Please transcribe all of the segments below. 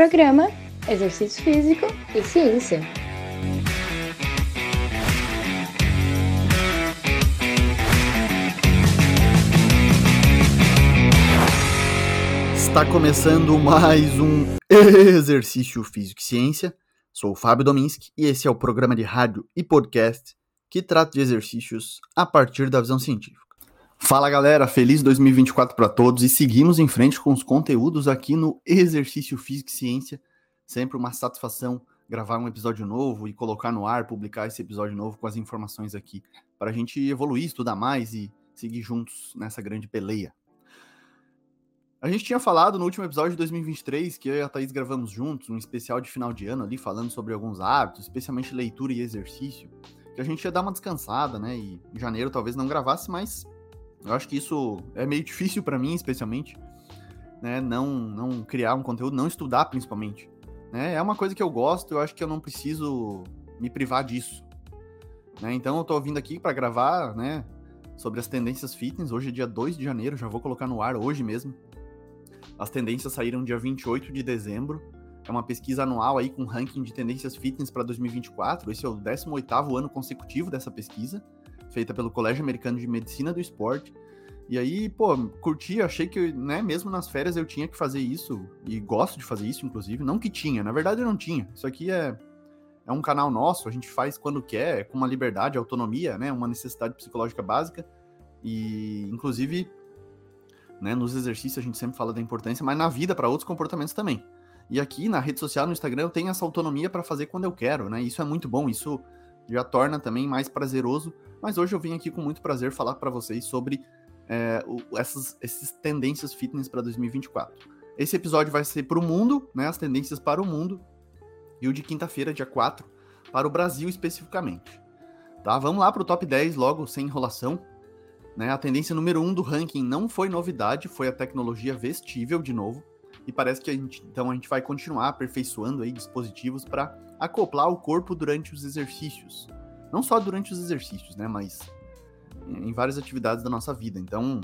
Programa Exercício Físico e Ciência. Está começando mais um Exercício Físico e Ciência. Sou o Fábio Dominski e esse é o programa de rádio e podcast que trata de exercícios a partir da visão científica. Fala galera, feliz 2024 para todos e seguimos em frente com os conteúdos aqui no Exercício Físico e Ciência. Sempre uma satisfação gravar um episódio novo e colocar no ar, publicar esse episódio novo com as informações aqui para a gente evoluir, estudar mais e seguir juntos nessa grande peleia. A gente tinha falado no último episódio de 2023 que eu e a Thaís gravamos juntos um especial de final de ano ali falando sobre alguns hábitos, especialmente leitura e exercício, que a gente ia dar uma descansada, né? E em janeiro talvez não gravasse, mas eu acho que isso é meio difícil para mim, especialmente, né? Não, não criar um conteúdo, não estudar principalmente. Né? É uma coisa que eu gosto, eu acho que eu não preciso me privar disso. Né? Então eu tô vindo aqui para gravar, né? Sobre as tendências fitness. Hoje é dia 2 de janeiro, já vou colocar no ar hoje mesmo. As tendências saíram dia 28 de dezembro. É uma pesquisa anual aí com ranking de tendências fitness para 2024. Esse é o 18º ano consecutivo dessa pesquisa feita pelo Colégio Americano de Medicina do Esporte. E aí, pô, curti, achei que, né, mesmo nas férias eu tinha que fazer isso, e gosto de fazer isso, inclusive. Não que tinha, na verdade eu não tinha. Isso aqui é, é um canal nosso, a gente faz quando quer, com uma liberdade, autonomia, né, uma necessidade psicológica básica. E, inclusive, né, nos exercícios a gente sempre fala da importância, mas na vida, para outros comportamentos também. E aqui na rede social, no Instagram, eu tenho essa autonomia para fazer quando eu quero, né? Isso é muito bom, isso já torna também mais prazeroso mas hoje eu vim aqui com muito prazer falar para vocês sobre é, o, essas, essas tendências fitness para 2024. Esse episódio vai ser para o mundo, né, as tendências para o mundo, e o de quinta-feira, dia 4, para o Brasil especificamente. Tá, vamos lá para o top 10 logo, sem enrolação. Né, a tendência número 1 do ranking não foi novidade, foi a tecnologia vestível de novo. E parece que a gente, então a gente vai continuar aperfeiçoando aí dispositivos para acoplar o corpo durante os exercícios. Não só durante os exercícios, né? Mas em várias atividades da nossa vida. Então,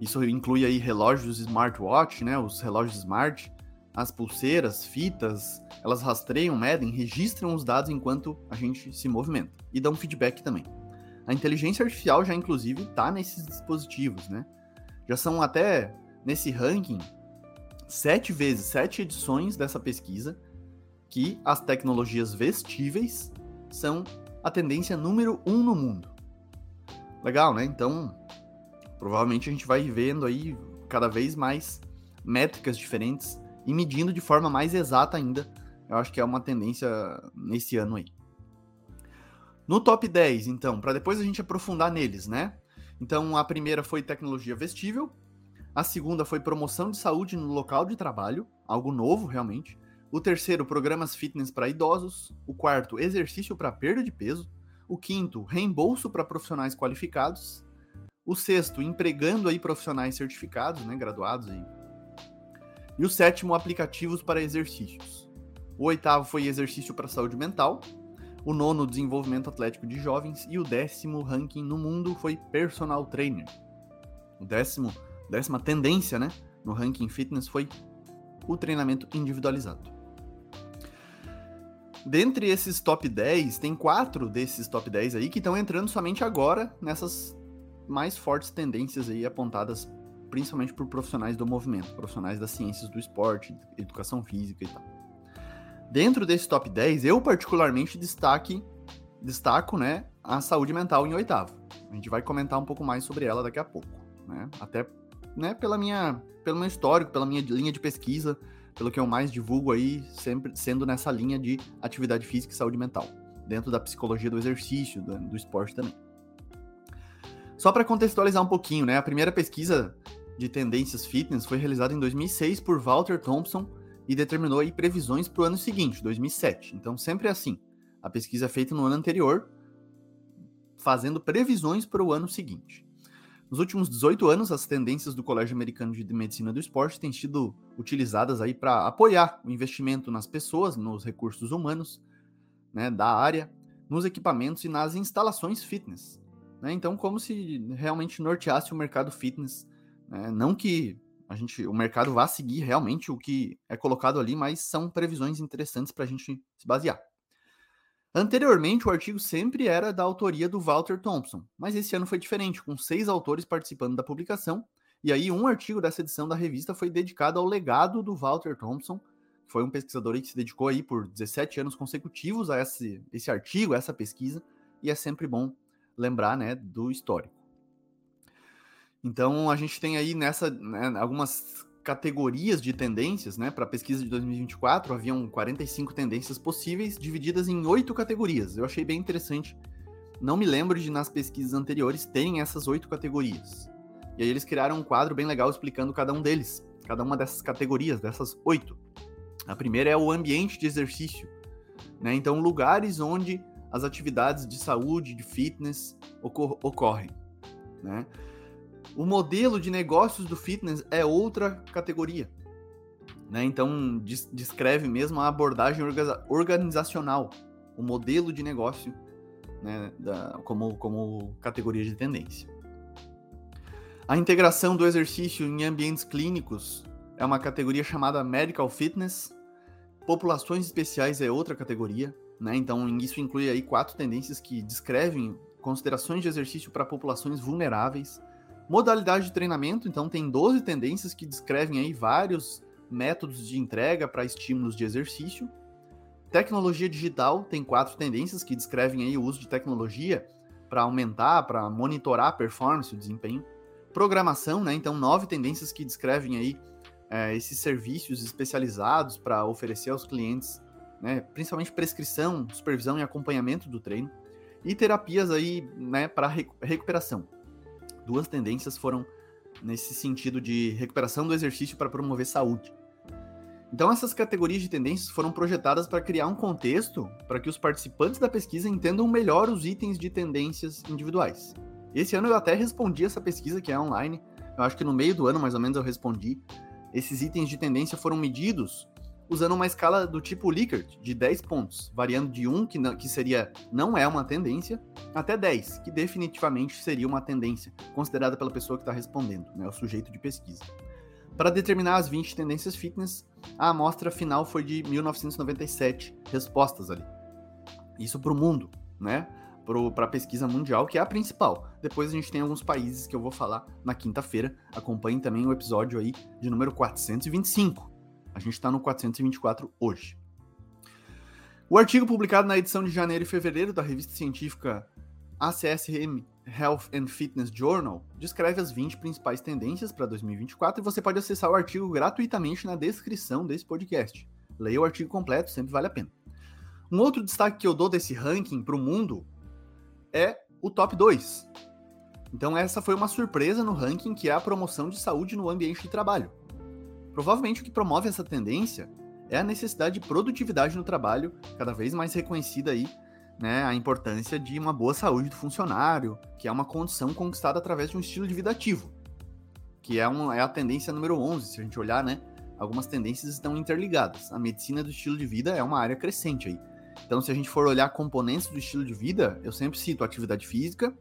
isso inclui aí relógios smartwatch, né? Os relógios smart, as pulseiras, fitas, elas rastreiam, medem, registram os dados enquanto a gente se movimenta e dão feedback também. A inteligência artificial já inclusive está nesses dispositivos, né? Já são até nesse ranking sete vezes, sete edições dessa pesquisa que as tecnologias vestíveis são a tendência número um no mundo. Legal, né? Então, provavelmente a gente vai vendo aí cada vez mais métricas diferentes e medindo de forma mais exata ainda. Eu acho que é uma tendência nesse ano aí. No top 10, então, para depois a gente aprofundar neles, né? Então, a primeira foi tecnologia vestível, a segunda foi promoção de saúde no local de trabalho, algo novo realmente. O terceiro, programas fitness para idosos. O quarto, exercício para perda de peso. O quinto, reembolso para profissionais qualificados. O sexto, empregando aí profissionais certificados, né, graduados aí. E o sétimo, aplicativos para exercícios. O oitavo foi exercício para saúde mental. O nono, desenvolvimento atlético de jovens. E o décimo ranking no mundo foi personal trainer. O décimo, décima tendência, né, no ranking fitness foi o treinamento individualizado. Dentre esses top 10, tem quatro desses top 10 aí que estão entrando somente agora nessas mais fortes tendências aí apontadas principalmente por profissionais do movimento, profissionais das ciências do esporte, educação física e tal. Dentro desse top 10, eu particularmente destaque, destaco né, a saúde mental em oitavo. A gente vai comentar um pouco mais sobre ela daqui a pouco. Né? Até né, pela minha, pelo meu histórico, pela minha linha de pesquisa, pelo que eu mais divulgo aí, sempre sendo nessa linha de atividade física e saúde mental, dentro da psicologia do exercício, do, do esporte também. Só para contextualizar um pouquinho, né? A primeira pesquisa de tendências fitness foi realizada em 2006 por Walter Thompson e determinou aí previsões para o ano seguinte, 2007. Então sempre é assim. A pesquisa é feita no ano anterior, fazendo previsões para o ano seguinte. Nos últimos 18 anos, as tendências do Colégio Americano de Medicina do Esporte têm sido utilizadas aí para apoiar o investimento nas pessoas, nos recursos humanos, né, da área, nos equipamentos e nas instalações fitness. Né? Então, como se realmente norteasse o mercado fitness. Né? Não que a gente, o mercado vai seguir realmente o que é colocado ali, mas são previsões interessantes para a gente se basear. Anteriormente, o artigo sempre era da autoria do Walter Thompson, mas esse ano foi diferente, com seis autores participando da publicação, e aí um artigo dessa edição da revista foi dedicado ao legado do Walter Thompson, que foi um pesquisador que se dedicou aí por 17 anos consecutivos a esse, esse artigo, a essa pesquisa, e é sempre bom lembrar né, do histórico. Então a gente tem aí nessa né, algumas categorias de tendências, né? Para a pesquisa de 2024, haviam 45 tendências possíveis, divididas em oito categorias. Eu achei bem interessante. Não me lembro de nas pesquisas anteriores terem essas oito categorias. E aí eles criaram um quadro bem legal explicando cada um deles, cada uma dessas categorias, dessas oito. A primeira é o ambiente de exercício, né? Então lugares onde as atividades de saúde, de fitness ocor ocorrem, né? O modelo de negócios do fitness é outra categoria. Né? Então, descreve mesmo a abordagem organizacional, o modelo de negócio né, da, como, como categoria de tendência. A integração do exercício em ambientes clínicos é uma categoria chamada Medical Fitness. Populações especiais é outra categoria. Né? Então, isso inclui aí quatro tendências que descrevem considerações de exercício para populações vulneráveis Modalidade de treinamento, então, tem 12 tendências que descrevem aí vários métodos de entrega para estímulos de exercício. Tecnologia digital tem quatro tendências que descrevem aí o uso de tecnologia para aumentar, para monitorar a performance, o desempenho. Programação, né? Então, nove tendências que descrevem aí é, esses serviços especializados para oferecer aos clientes, né? Principalmente prescrição, supervisão e acompanhamento do treino. E terapias aí, né, para recuperação duas tendências foram nesse sentido de recuperação do exercício para promover saúde. Então, essas categorias de tendências foram projetadas para criar um contexto para que os participantes da pesquisa entendam melhor os itens de tendências individuais. Esse ano eu até respondi essa pesquisa que é online, eu acho que no meio do ano mais ou menos eu respondi. Esses itens de tendência foram medidos usando uma escala do tipo Likert, de 10 pontos, variando de 1, que, não, que seria não é uma tendência, até 10, que definitivamente seria uma tendência, considerada pela pessoa que está respondendo, né, o sujeito de pesquisa. Para determinar as 20 tendências fitness, a amostra final foi de 1997 respostas ali. Isso para o mundo, né? Para a pesquisa mundial, que é a principal. Depois a gente tem alguns países que eu vou falar na quinta-feira. Acompanhe também o episódio aí de número 425, a gente está no 424 hoje. O artigo publicado na edição de janeiro e fevereiro da revista científica ACSM Health and Fitness Journal descreve as 20 principais tendências para 2024 e você pode acessar o artigo gratuitamente na descrição desse podcast. Leia o artigo completo, sempre vale a pena. Um outro destaque que eu dou desse ranking para o mundo é o top 2. Então, essa foi uma surpresa no ranking que é a promoção de saúde no ambiente de trabalho. Provavelmente o que promove essa tendência é a necessidade de produtividade no trabalho, cada vez mais reconhecida aí, né, a importância de uma boa saúde do funcionário, que é uma condição conquistada através de um estilo de vida ativo, que é, um, é a tendência número 11, se a gente olhar, né, algumas tendências estão interligadas. A medicina do estilo de vida é uma área crescente aí. Então, se a gente for olhar componentes do estilo de vida, eu sempre cito atividade física,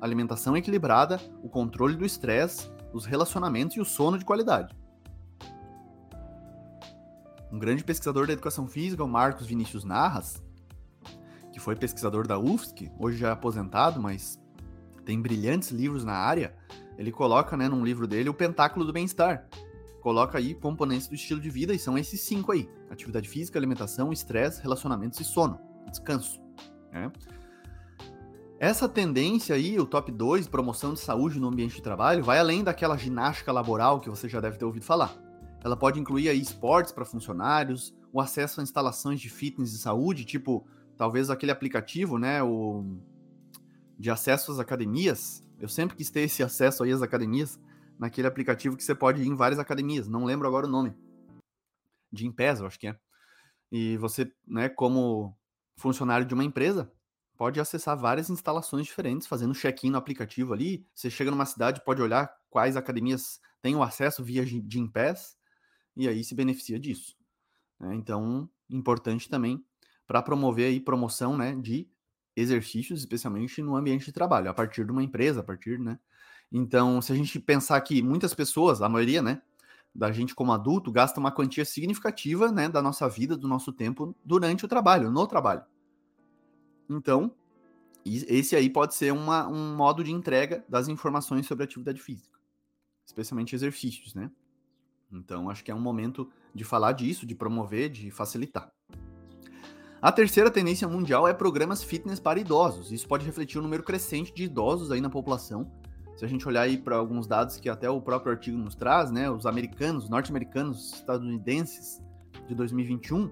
alimentação equilibrada, o controle do estresse, os relacionamentos e o sono de qualidade. Um grande pesquisador da educação física, o Marcos Vinícius Narras, que foi pesquisador da UFSC, hoje já é aposentado, mas tem brilhantes livros na área, ele coloca, né, num livro dele, o pentáculo do bem-estar. Coloca aí componentes do estilo de vida e são esses cinco aí: atividade física, alimentação, estresse, relacionamentos e sono, descanso. Né? Essa tendência aí, o top 2, promoção de saúde no ambiente de trabalho, vai além daquela ginástica laboral que você já deve ter ouvido falar. Ela pode incluir aí esportes para funcionários, o acesso a instalações de fitness e saúde, tipo, talvez aquele aplicativo, né, o de acesso às academias. Eu sempre quis ter esse acesso aí às academias, naquele aplicativo que você pode ir em várias academias, não lembro agora o nome. De Impesa, eu acho que é. E você, né, como funcionário de uma empresa, pode acessar várias instalações diferentes, fazendo check-in no aplicativo ali. Você chega numa cidade, pode olhar quais academias têm o acesso via Gympass e aí se beneficia disso. Né? Então, importante também para promover aí promoção né, de exercícios, especialmente no ambiente de trabalho, a partir de uma empresa, a partir, né? Então, se a gente pensar que muitas pessoas, a maioria, né, da gente como adulto gasta uma quantia significativa, né, da nossa vida, do nosso tempo durante o trabalho, no trabalho. Então, esse aí pode ser uma, um modo de entrega das informações sobre atividade física, especialmente exercícios, né? Então, acho que é um momento de falar disso, de promover, de facilitar. A terceira tendência mundial é programas fitness para idosos. Isso pode refletir o um número crescente de idosos aí na população. Se a gente olhar aí para alguns dados que até o próprio artigo nos traz, né, os americanos, norte-americanos, estadunidenses de 2021,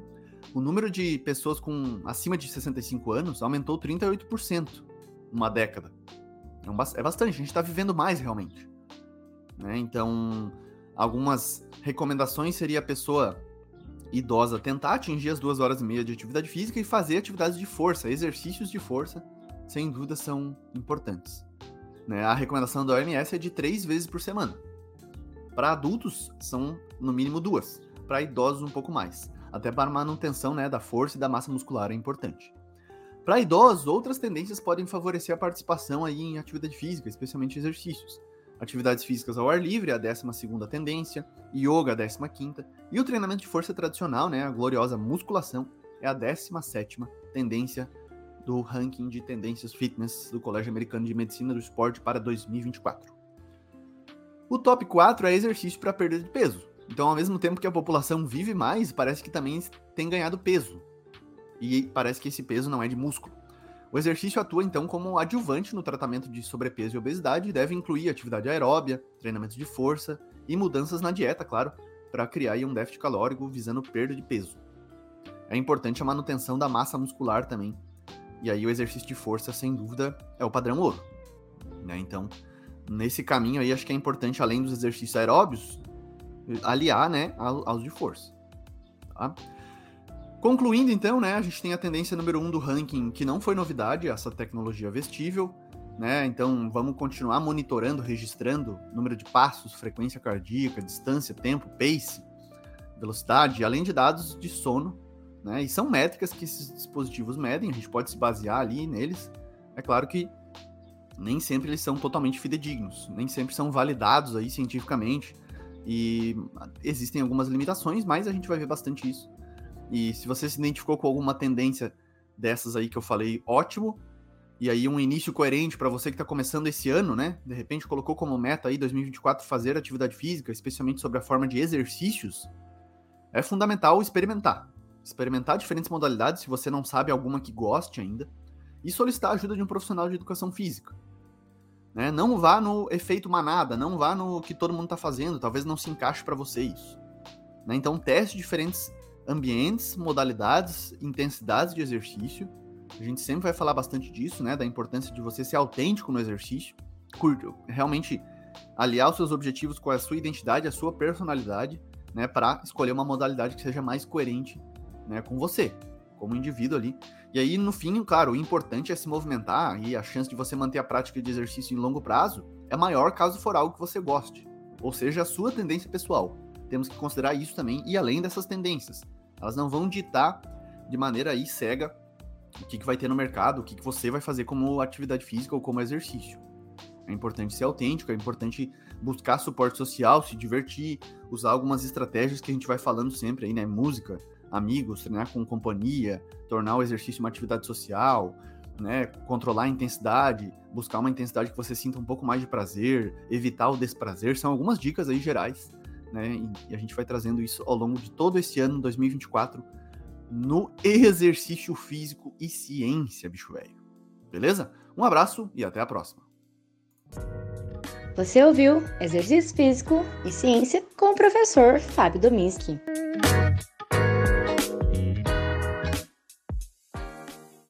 o número de pessoas com acima de 65 anos aumentou 38% numa década. É, é bastante, a gente está vivendo mais realmente. Né? Então, algumas recomendações seria a pessoa idosa tentar atingir as duas horas e meia de atividade física e fazer atividades de força, exercícios de força, sem dúvida são importantes. Né? A recomendação da OMS é de três vezes por semana. Para adultos, são no mínimo duas. Para idosos, um pouco mais. Até para a manutenção né, da força e da massa muscular é importante. Para idosos, outras tendências podem favorecer a participação aí em atividade física, especialmente exercícios. Atividades físicas ao ar livre, a 12 tendência, yoga, a 15 e o treinamento de força tradicional, né, a gloriosa musculação, é a 17 tendência do ranking de tendências fitness do Colégio Americano de Medicina do Esporte para 2024. O top 4 é exercício para perda de peso. Então, ao mesmo tempo que a população vive mais, parece que também tem ganhado peso. E parece que esse peso não é de músculo. O exercício atua então como adjuvante no tratamento de sobrepeso e obesidade e deve incluir atividade aeróbia, treinamento de força e mudanças na dieta, claro, para criar um déficit calórico visando perda de peso. É importante a manutenção da massa muscular também. E aí o exercício de força, sem dúvida, é o padrão ouro. Né? Então, nesse caminho aí, acho que é importante, além dos exercícios aeróbios, aliar né, aos de força. Tá? Concluindo, então, né, a gente tem a tendência número um do ranking, que não foi novidade, essa tecnologia vestível, né? Então, vamos continuar monitorando, registrando número de passos, frequência cardíaca, distância, tempo, pace, velocidade, além de dados de sono, né? E são métricas que esses dispositivos medem, a gente pode se basear ali neles. É claro que nem sempre eles são totalmente fidedignos, nem sempre são validados aí cientificamente, e existem algumas limitações, mas a gente vai ver bastante isso e se você se identificou com alguma tendência dessas aí que eu falei, ótimo. E aí um início coerente para você que está começando esse ano, né? De repente colocou como meta aí 2024 fazer atividade física, especialmente sobre a forma de exercícios. É fundamental experimentar. Experimentar diferentes modalidades se você não sabe alguma que goste ainda e solicitar a ajuda de um profissional de educação física. Né? Não vá no efeito manada, não vá no que todo mundo está fazendo, talvez não se encaixe para você isso. Né? Então teste diferentes ambientes, modalidades, intensidades de exercício. A gente sempre vai falar bastante disso, né? Da importância de você ser autêntico no exercício, realmente aliar os seus objetivos com a sua identidade, a sua personalidade, né? Para escolher uma modalidade que seja mais coerente, né? Com você, como indivíduo ali. E aí, no fim, claro, o importante é se movimentar e a chance de você manter a prática de exercício em longo prazo é maior caso for algo que você goste, ou seja, a sua tendência pessoal. Temos que considerar isso também e além dessas tendências. Elas não vão ditar de maneira aí cega o que, que vai ter no mercado, o que, que você vai fazer como atividade física ou como exercício. É importante ser autêntico, é importante buscar suporte social, se divertir, usar algumas estratégias que a gente vai falando sempre aí, né? Música, amigos, treinar com companhia, tornar o exercício uma atividade social, né? Controlar a intensidade, buscar uma intensidade que você sinta um pouco mais de prazer, evitar o desprazer, são algumas dicas aí gerais né? E a gente vai trazendo isso ao longo de todo esse ano, 2024, no exercício físico e ciência, bicho velho. Beleza? Um abraço e até a próxima. Você ouviu Exercício Físico e Ciência com o professor Fábio Dominski.